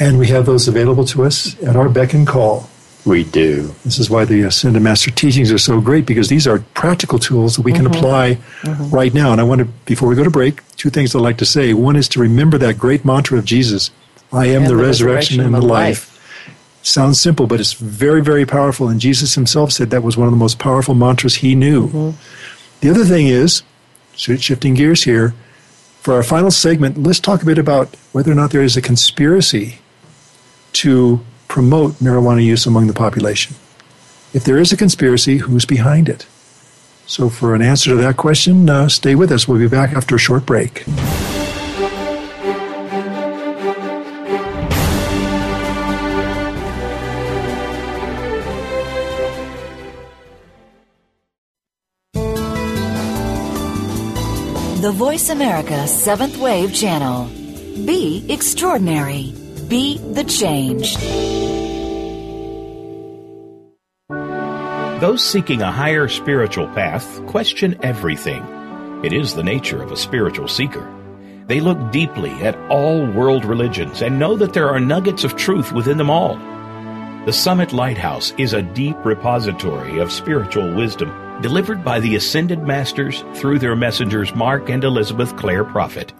And we have those available to us at our beck and call. We do. This is why the uh, Ascended Master teachings are so great because these are practical tools that we can mm-hmm. apply mm-hmm. right now. And I want to, before we go to break, two things I'd like to say. One is to remember that great mantra of Jesus I am the, the, resurrection, and the life. life. Sounds simple, but it's very, very powerful. And Jesus himself said that was one of the most powerful mantras he knew. Mm-hmm. The other thing is, shifting gears here, for our final segment, let's talk a bit about whether or not there is a conspiracy to promote marijuana use among the population. If there is a conspiracy, who's behind it? So, for an answer to that question, uh, stay with us. We'll be back after a short break. The Voice America Seventh Wave Channel. Be extraordinary. Be the change. Those seeking a higher spiritual path question everything. It is the nature of a spiritual seeker. They look deeply at all world religions and know that there are nuggets of truth within them all. The Summit Lighthouse is a deep repository of spiritual wisdom delivered by the Ascended Masters through their messengers Mark and Elizabeth Clare Prophet.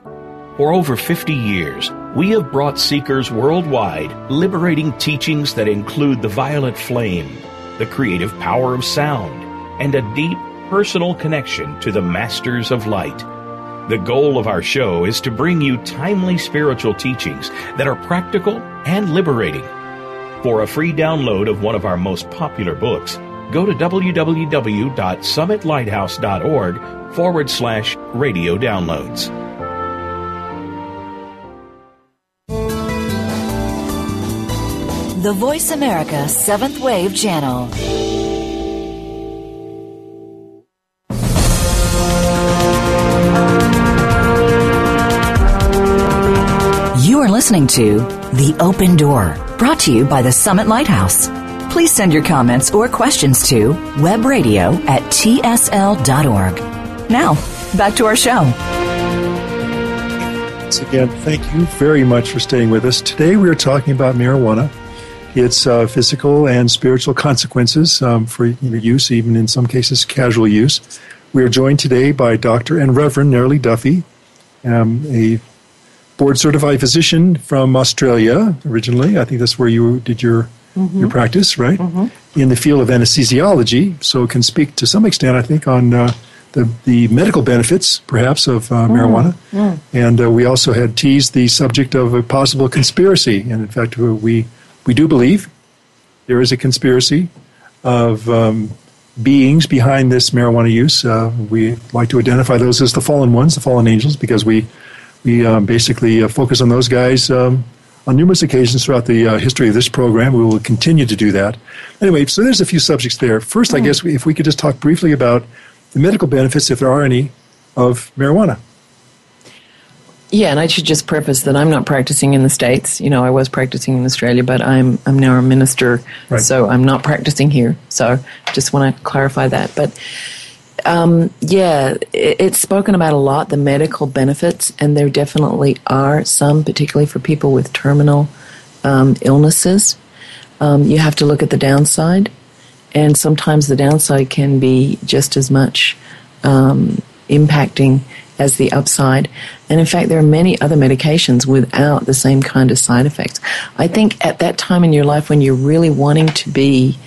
For over 50 years, we have brought seekers worldwide liberating teachings that include the violet flame, the creative power of sound, and a deep personal connection to the Masters of Light. The goal of our show is to bring you timely spiritual teachings that are practical and liberating. For a free download of one of our most popular books, go to www.summitlighthouse.org forward slash radio downloads. The Voice America Seventh Wave Channel. You are listening to The Open Door, brought to you by the Summit Lighthouse. Please send your comments or questions to webradio at tsl.org. Now, back to our show. Once again, thank you very much for staying with us. Today we are talking about marijuana, its uh, physical and spiritual consequences um, for use, even in some cases casual use. We are joined today by Dr. and Reverend Neroli Duffy, um, a board certified physician from Australia originally. I think that's where you did your mm-hmm. your practice, right? Mm-hmm. In the field of anesthesiology, so can speak to some extent, I think, on uh, the, the medical benefits, perhaps, of uh, mm. marijuana. Mm. And uh, we also had teased the subject of a possible conspiracy. And in fact, we, we do believe there is a conspiracy of um, beings behind this marijuana use. Uh, we like to identify those as the fallen ones, the fallen angels, because we, we um, basically uh, focus on those guys. Um, on numerous occasions throughout the uh, history of this program. We will continue to do that. Anyway, so there's a few subjects there. First, mm. I hmm. guess we, if we could just talk briefly about the medical benefits, if there are any, of marijuana. Yeah, and I should just preface that I'm not practicing in the states. You know, I was practicing in Australia, but I'm I'm now a minister, right. so I'm not practicing here. So just want to clarify that. But um, yeah, it, it's spoken about a lot, the medical benefits, and there definitely are some, particularly for people with terminal um, illnesses. Um, you have to look at the downside, and sometimes the downside can be just as much um, impacting as the upside. And in fact, there are many other medications without the same kind of side effects. I think at that time in your life when you're really wanting to be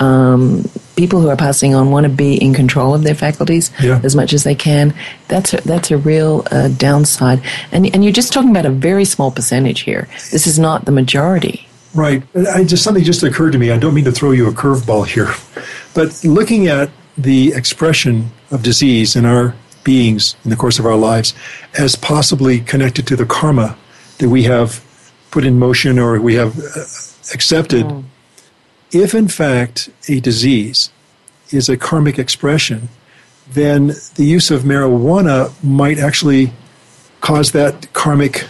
um, people who are passing on want to be in control of their faculties yeah. as much as they can. That's a, that's a real uh, downside. And, and you're just talking about a very small percentage here. This is not the majority. Right. I just something just occurred to me. I don't mean to throw you a curveball here, but looking at the expression of disease in our beings in the course of our lives as possibly connected to the karma that we have put in motion or we have uh, accepted. Mm if in fact a disease is a karmic expression, then the use of marijuana might actually cause that karmic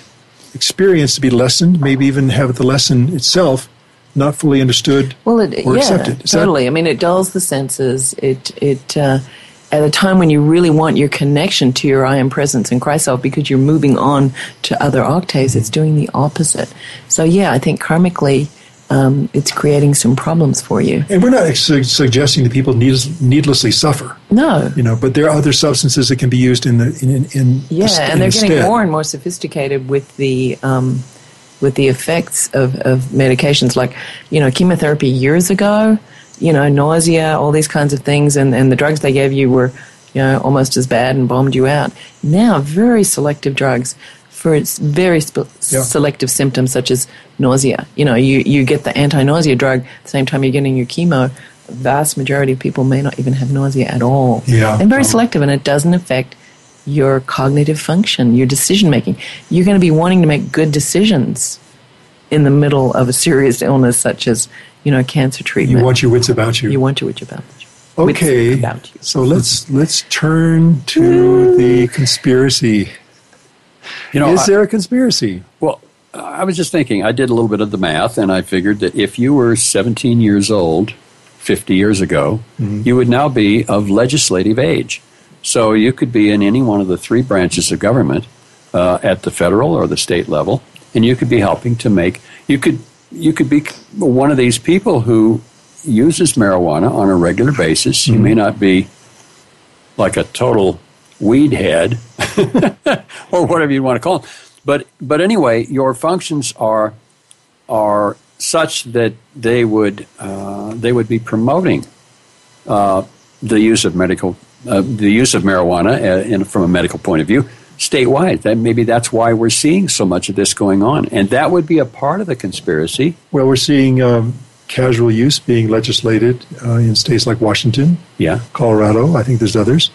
experience to be lessened, maybe even have the lesson itself not fully understood well, it, or yeah, accepted. Is totally. That- I mean, it dulls the senses. It it uh, at a time when you really want your connection to your I am presence in Christ self because you're moving on to other octaves, it's doing the opposite. So yeah, I think karmically um, it's creating some problems for you. And we're not su- suggesting that people need, needlessly suffer. No, you know, but there are other substances that can be used in the in in, yeah, the, and they're getting more and more sophisticated with the um, with the effects of, of medications like, you know, chemotherapy years ago, you know, nausea, all these kinds of things, and, and the drugs they gave you were, you know, almost as bad and bombed you out. Now, very selective drugs for its very sp- Yeah. selective symptoms such as nausea. You know, you, you get the anti-nausea drug at the same time you're getting your chemo. Vast majority of people may not even have nausea at all. Yeah. And very Um, selective, and it doesn't affect your cognitive function, your decision making. You're going to be wanting to make good decisions in the middle of a serious illness such as, you know, cancer treatment. You want your wits about you. You want your wits about you. okay. about you. So let's let's turn to the conspiracy. You know, Is I- there a conspiracy? Well, I was just thinking, I did a little bit of the math, and I figured that if you were 17 years old 50 years ago, you would now be of legislative age. So you could be in any one of the three branches of government uh, at the federal or the state level, and you could be helping to make, you could, you could be one of these people who uses marijuana on a regular basis. You may not be like a total weed head or whatever you want to call it. But but anyway, your functions are are such that they would uh, they would be promoting uh, the use of medical uh, the use of marijuana uh, in, from a medical point of view statewide. That maybe that's why we're seeing so much of this going on, and that would be a part of the conspiracy. Well, we're seeing um, casual use being legislated uh, in states like Washington, Yeah. Colorado. I think there's others.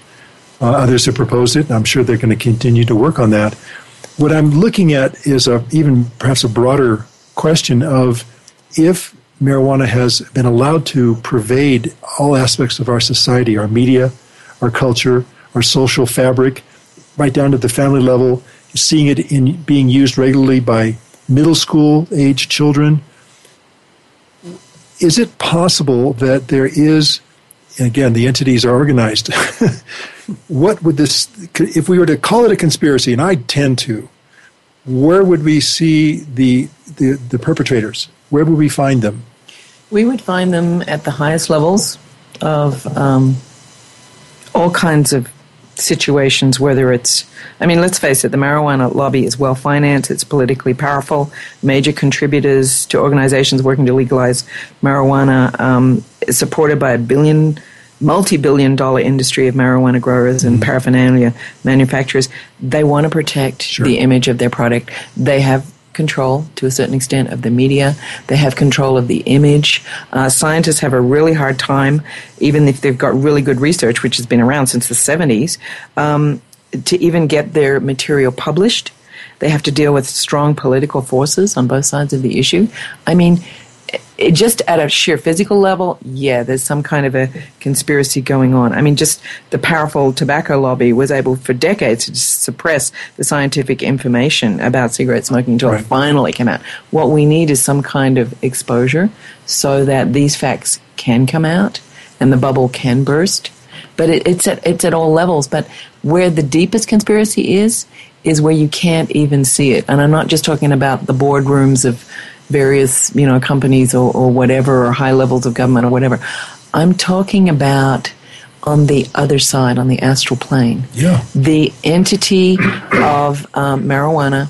Uh, others have proposed it, and I'm sure they're going to continue to work on that. What I'm looking at is a, even perhaps a broader question of if marijuana has been allowed to pervade all aspects of our society, our media, our culture, our social fabric, right down to the family level, seeing it in being used regularly by middle school age children. Is it possible that there is, again, the entities are organized. what would this, if we were to call it a conspiracy, and I tend to, where would we see the, the, the perpetrators? Where would we find them? We would find them at the highest levels of um, all kinds of situations, whether it's, I mean, let's face it, the marijuana lobby is well financed, it's politically powerful, major contributors to organizations working to legalize marijuana, um, is supported by a billion, multi billion dollar industry of marijuana growers and paraphernalia manufacturers. They want to protect the image of their product. They have control to a certain extent of the media. They have control of the image. Uh, scientists have a really hard time, even if they've got really good research, which has been around since the 70s, um, to even get their material published. They have to deal with strong political forces on both sides of the issue. I mean, it, just at a sheer physical level, yeah, there's some kind of a conspiracy going on. I mean, just the powerful tobacco lobby was able for decades to suppress the scientific information about cigarette smoking until Right. it finally came out. What we need is some kind of exposure so that these facts can come out and the bubble can burst. But it, it's at it's at all levels. But where the deepest conspiracy is is where you can't even see it. And I'm not just talking about the boardrooms of various you know companies or, or whatever or high levels of government or whatever. I'm talking about on the other side, on the astral plane. Yeah. The entity of um, marijuana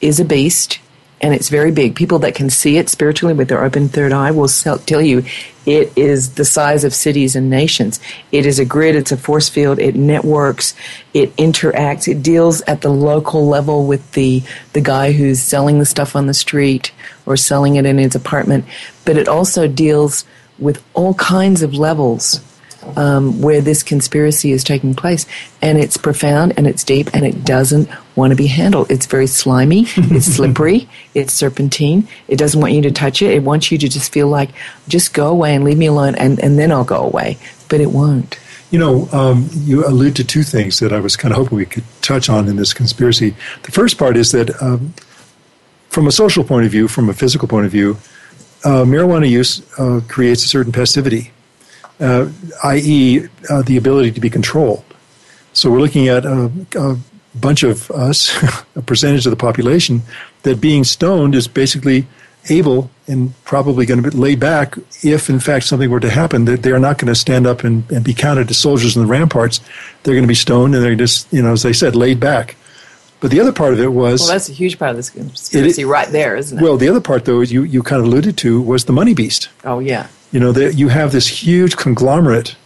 is a beast and it's very big. People that can see it spiritually with their open third eye will sell, tell you it is the size of cities and nations. It is a grid, it's a force field, it networks, it interacts, it deals at the local level with the, the guy who's selling the stuff on the street or selling it in his apartment, but it also deals with all kinds of levels um, where this conspiracy is taking place. And it's profound and it's deep and it doesn't want to be handled. It's very slimy, it's slippery, it's serpentine. It doesn't want you to touch it. It wants you to just feel like, just go away and leave me alone and, and then I'll go away. But it won't. You know, um, you allude to two things that I was kind of hoping we could touch on in this conspiracy. The first part is that, um, from a social point of view, from a physical point of view, uh, marijuana use uh, creates a certain passivity, uh, i.e., uh, the ability to be controlled. So we're looking at a, a bunch of us, a percentage of the population, that being stoned is basically able and probably going to be laid back if, in fact, something were to happen. That they're not going to stand up and, and be counted as soldiers in the ramparts. They're going to be stoned and they're just, you know, as I said, laid back. But the other part of it was Well, that's a huge part of this conspiracy right there, isn't it? well, the other part though you you kind of alluded to was the money beast. oh, yeah. You know, that you have this huge conglomerate,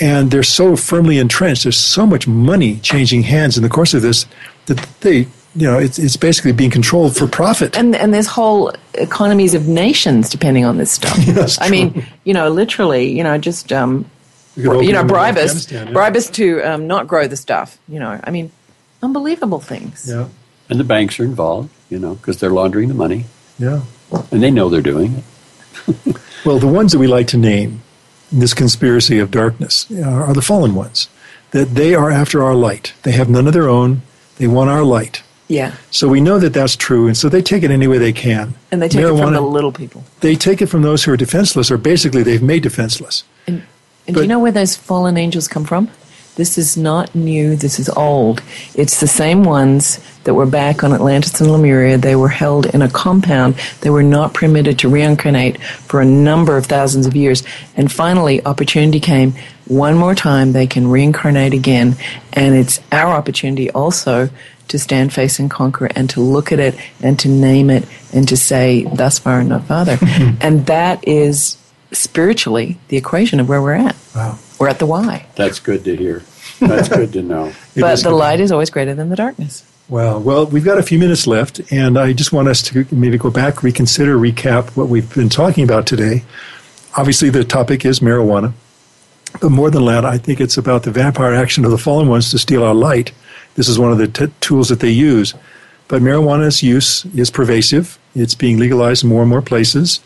and they're so firmly entrenched. There's so much money changing hands in the course of this that they, you know, it's it's basically being controlled for profit. And, and there's whole economies of nations depending on this stuff. That's I mean, you know, literally, you know, just, um, We could open you know, bribe us, yeah. bribe us to um, not grow the stuff. You know, I mean, unbelievable things. Yeah, And the banks are involved, you know, because they're laundering the money, yeah. and they know they're doing it. Well, the ones that we like to name in this conspiracy of darkness uh, are the fallen ones. That they are after our light. They have none of their own. They want our light. Yeah. So we know that that's true, and so they take it any way they can. And they take it from the little people. They take it from those who are defenseless, or basically they've made defenseless. And, and do you know where those fallen angels come from? This is not new. This is old. It's the same ones that were back on Atlantis and Lemuria. They were held in a compound. They were not permitted to reincarnate for a number of thousands of years. And finally, opportunity came. One more time, they can reincarnate again. And it's our opportunity also to stand, face, and conquer, and to look at it, and to name it, and to say, thus far and not farther. and that is spiritually the equation of where we're at. Wow. We're at the why. That's good to hear. That's good to know. But the light is always greater than the darkness. Wow. Well, we've got a few minutes left, and I just want us to maybe go back, reconsider, recap what we've been talking about today. Obviously, the topic is marijuana. But more than that, I think it's about the vampire action of the fallen ones to steal our light. This is one of the t- tools that they use. But marijuana's use is pervasive. It's being legalized in more and more places.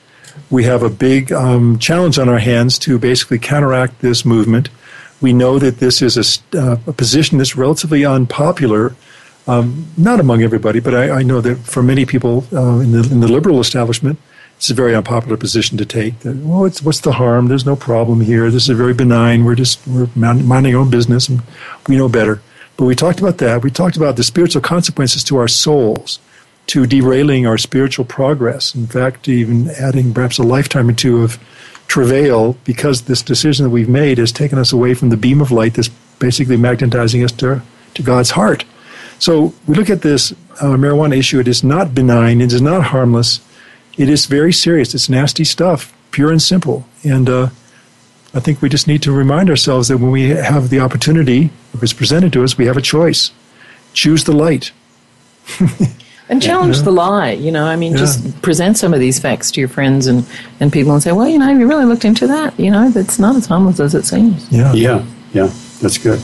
We have a big um, challenge on our hands to basically counteract this movement. We know that this is a, uh, a position that's relatively unpopular, um, not among everybody, but I, I know that for many people uh, in, the, in the liberal establishment, it's a very unpopular position to take. That well, what's the harm? There's no problem here. This is very benign. We're just we're minding our own business, and we know better. But we talked about that. We talked about the spiritual consequences to our souls, to derailing our spiritual progress. In fact, even adding perhaps a lifetime or two of travail because this decision that we've made has taken us away from the beam of light that's basically magnetizing us to, to God's heart. So we look at this uh, marijuana issue. It is not benign. It is not harmless. It is very serious. It's nasty stuff, pure and simple. And uh, I think we just need to remind ourselves that when we have the opportunity, if it's presented to us, we have a choice. Choose the light. And challenge the lie. You know, I mean, Yeah. just present some of these facts to your friends and, and people and say, well, you know, have you really looked into that? You know, that's not as harmless as it seems. Yeah. Yeah, yeah, that's good.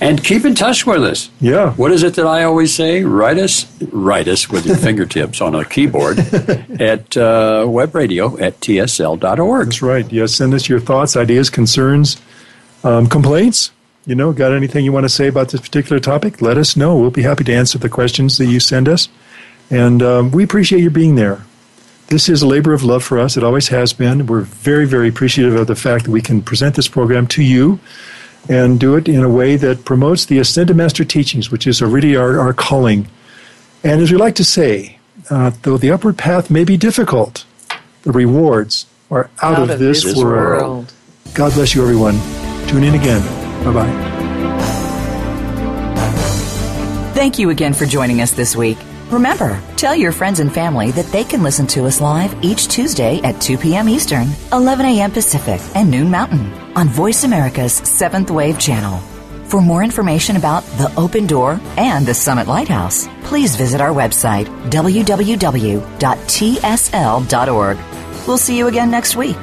And keep in touch with us. Yeah. What is it that I always say? Write us, write us with your fingertips on a keyboard at uh, web radio at tsl.org. That's right. Yes, send us your thoughts, ideas, concerns, um, complaints. You know, got anything you want to say about this particular topic? Let us know. We'll be happy to answer the questions that you send us. And um, we appreciate you being there. This is a labor of love for us. It always has been. We're very, very appreciative of the fact that we can present this program to you and do it in a way that promotes the Ascended Master teachings, which is already our, our calling. And as we like to say, uh, though the upward path may be difficult, the rewards are out, of, this, world. God bless you, everyone. Tune in again. Bye bye. Thank you again for joining us this week. Remember, tell your friends and family that they can listen to us live each Tuesday at 2 p.m. Eastern, 11 a.m. Pacific, and noon Mountain on Voice America's Seventh Wave Channel. For more information about the Open Door and the Summit Lighthouse, please visit our website, www.tsl.org. We'll see you again next week.